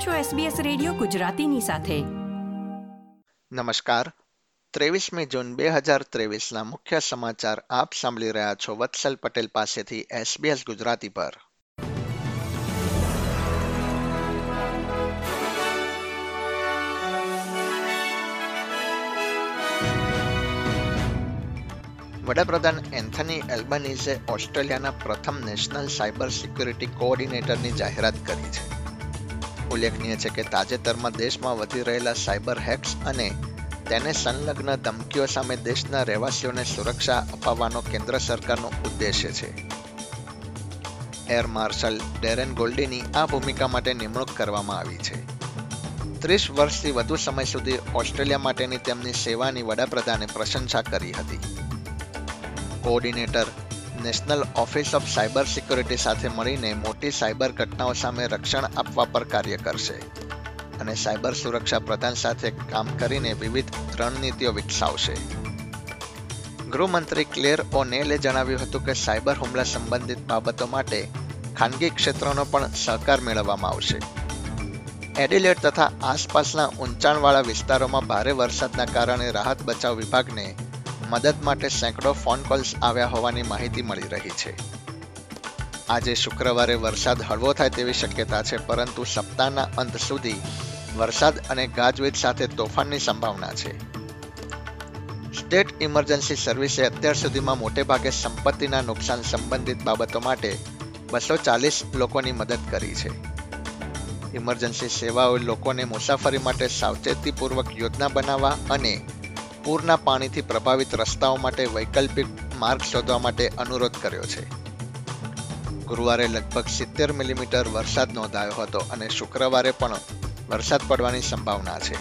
આપ છો SBS radio ગુજરાતીની સાથે. નમસ્કાર. ત્રેવીસમી જૂન બે હજાર ત્રેવીસના મુખ્ય સમાચાર આપ સાંભળી રહ્યા છો વત્સલ પટેલ પાસેથી SBS ગુજરાતી પર. વડાપ્રધાન એન્થની એલ્બનીઝે ઓસ્ટ્રેલિયાના પ્રથમ નેશનલ સાયબર સિક્યુરિટી કોઓર્ડિનેટરની જાહેરાત કરી છે. ઉલ્લેખનીય છે કે તાજેતરમાં દેશમાં વધી રહેલા સાયબર હેક્સ અને તેને સંલગ્ન ધમકીઓ સામે દેશના રહેવાસીઓને સુરક્ષા અપાવવાનો કેન્દ્ર સરકારનો ઉદ્દેશ્ય છે. એર માર્શલ ડેરેન ગોલ્ડીની આ ભૂમિકા માટે નિમણૂક કરવામાં આવી છે. ત્રીસ વર્ષથી વધુ સમય સુધી ઓસ્ટ્રેલિયા માટેની તેમની સેવાની વડાપ્રધાને પ્રશંસા કરી હતી. Coordinator national office of cyber security સાથે મળીને મોટી સાયબર ઘટનાઓ સામે રક્ષણ આપવા પર કાર્ય કરશે. અને સાયબર સુરક્ષા પ્રધાન સાથે કામ કરીને વિવિધ રણનીતિઓ વિકસાવશે. ગૃહમંત્રી ક્લેર ઓનેલે જણાવ્યું હતું કે સાયબર હુમલા સંબંધિત બાબતો માટે ખાનગી ક્ષેત્રનો પણ સહકાર મેળવવામાં આવશે. એડિલેટ તથા આસપાસના ઊંચાણવાળા વિસ્તારોમાં ભારે વરસાદના કારણે રાહત બચાવ વિભાગને મદદ માટે સેંકડો ફોન કોલ્સ આવ્યા હોવાની માહિતી મળી રહી છે. આજે શુક્રવારે વરસાદ હળવો થાય તેવી શક્યતા છે, પરંતુ સપ્તાહના અંત સુધી વરસાદ અને ગાજવીજ સાથે તોફાનની સંભાવના છે. સ્ટેટ ઇમરજન્સી સર્વિસે અત્યાર સુધીમાં મોટે ભાગે સંપત્તિના નુકસાન સંબંધિત બાબતો માટે બસો ચાલીસ લોકોની મદદ કરી છે. ઇમરજન્સી સેવાઓ લોકોને મુસાફરી માટે સાવચેતીપૂર્વક યોજના બનાવવા અને પૂરના પાણીથી પ્રભાવિત રસ્તાઓ માટે વૈકલ્પિક માર્ગ શોધવા માટે અનુરોધ કર્યો છે. ગુરુવારે લગભગ સિત્તેર મિલીમીટર વરસાદ નોંધાયો હતો અને શુક્રવારે પણ વરસાદ પડવાની સંભાવના છે.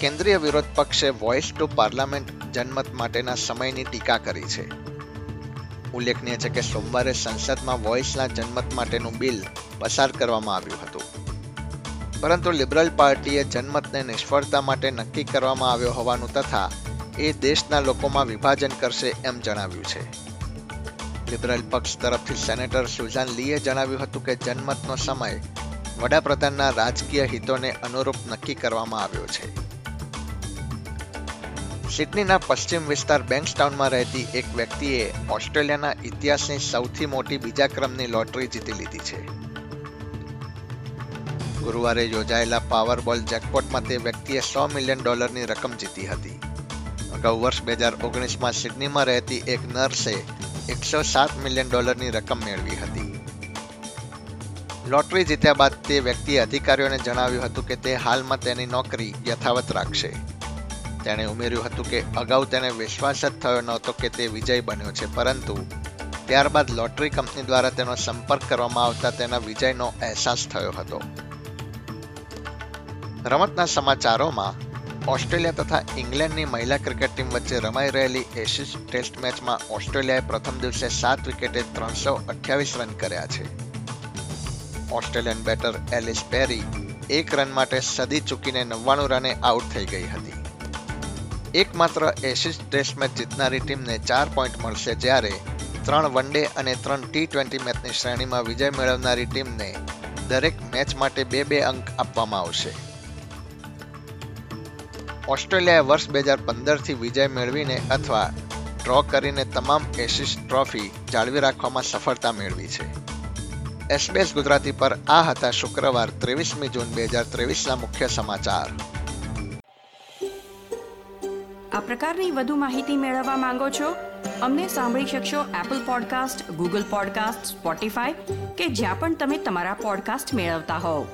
કેન્દ્રીય વિરોધ પક્ષે વોઇસ ટુ પાર્લામેન્ટ જનમત માટેના સમયની ટીકા કરી છે. ઉલ્લેખનીય છે કે સોમવારે સંસદમાં વોઇસના જનમત માટેનું બિલ પસાર કરવામાં આવ્યું હતું. પરંતુ લિબરલ પાર્ટીએ જનમતને નિષ્ફળતા માટે નક્કી કરવામાં આવ્યો હોવાનું તથા એ દેશના લોકોમાં વિભાજન કરશે એમ જણાવ્યું છે. લિબરલ પક્ષ તરફથી સેનેટર સુઝાન લીએ જણાવ્યું હતું કે જનમતનો સમય વડાપ્રધાનના રાજકીય હિતોને અનુરૂપ નક્કી કરવામાં આવ્યો છે. સિડનીના પશ્ચિમ વિસ્તાર બેંક્સટાઉનમાં રહેતી એક વ્યક્તિએ ઓસ્ટ્રેલિયાના ઇતિહાસની સૌથી મોટી બીજા ક્રમની લોટરી જીતી લીધી છે. ગુરુવારે યોજાયેલા પાવરબોલ જેકપોટમાં તે વ્યક્તિએ સો મિલિયન ડોલરની રકમ જીતી હતી. અગાઉ વર્ષ બે હજાર ઓગણીસમાં સિડનીમાં રહેતી એક નર્સે એકસો સાત મિલિયન ડોલરની રકમ મેળવી હતી. લોટરી જીત્યા બાદ તે વ્યક્તિએ અધિકારીઓને જણાવ્યું હતું કે તે હાલમાં તેની નોકરી યથાવત રાખશે. તેણે ઉમેર્યું હતું કે અગાઉ તેને વિશ્વાસ જ થયો નહોતો કે તે વિજય બન્યો છે, પરંતુ ત્યારબાદ લોટરી કંપની દ્વારા તેનો સંપર્ક કરવામાં આવતા તેના વિજયનો અહેસાસ થયો હતો. રમતના સમાચારોમાં ઓસ્ટ્રેલિયા તથા ઇંગ્લેન્ડની મહિલા ક્રિકેટ ટીમ વચ્ચે રમાઈ રહેલી એશિઝ ટેસ્ટ મેચમાં ઓસ્ટ્રેલિયાએ પ્રથમ દિવસે સાત વિકેટે ત્રણસો અઠ્યાવીસ રન કર્યા છે. ઓસ્ટ્રેલિયન બેટર એલિસ પેરી એક રન માટે સદી ચૂકીને નવ્વાણું રને આઉટ થઈ ગઈ હતી. એકમાત્ર એશિસ ટેસ્ટ મેચ જીતનારી ટીમને ચાર પોઈન્ટ મળશે જ્યારે ત્રણ વનડે અને ત્રણ ટી ટ્વેન્ટી મેચની શ્રેણીમાં વિજય મેળવનારી ટીમને દરેક મેચ માટે બે બે અંક આપવામાં આવશે. ઓસ્ટ્રેલિયાએ વર્ષ બે હજાર પંદરથી વિજય મેળવીને અથવા ડ્રો કરીને તમામ એશિસ ટ્રોફી જાળવી રાખવામાં સફળતા મેળવી છે. એસબીએસ ગુજરાતી પર આ હતા શુક્રવાર ત્રેવીસમી જૂન બે હજાર ત્રેવીસના મુખ્ય સમાચાર. આ પ્રકારની વધુ માહિતી મેળવવા માંગો છો? અમને સાંભળી શકશો Apple podcast Google podcast Spotify કે જ્યાં પણ તમે તમારા પોડકાસ્ટ મેળવતા હોવ.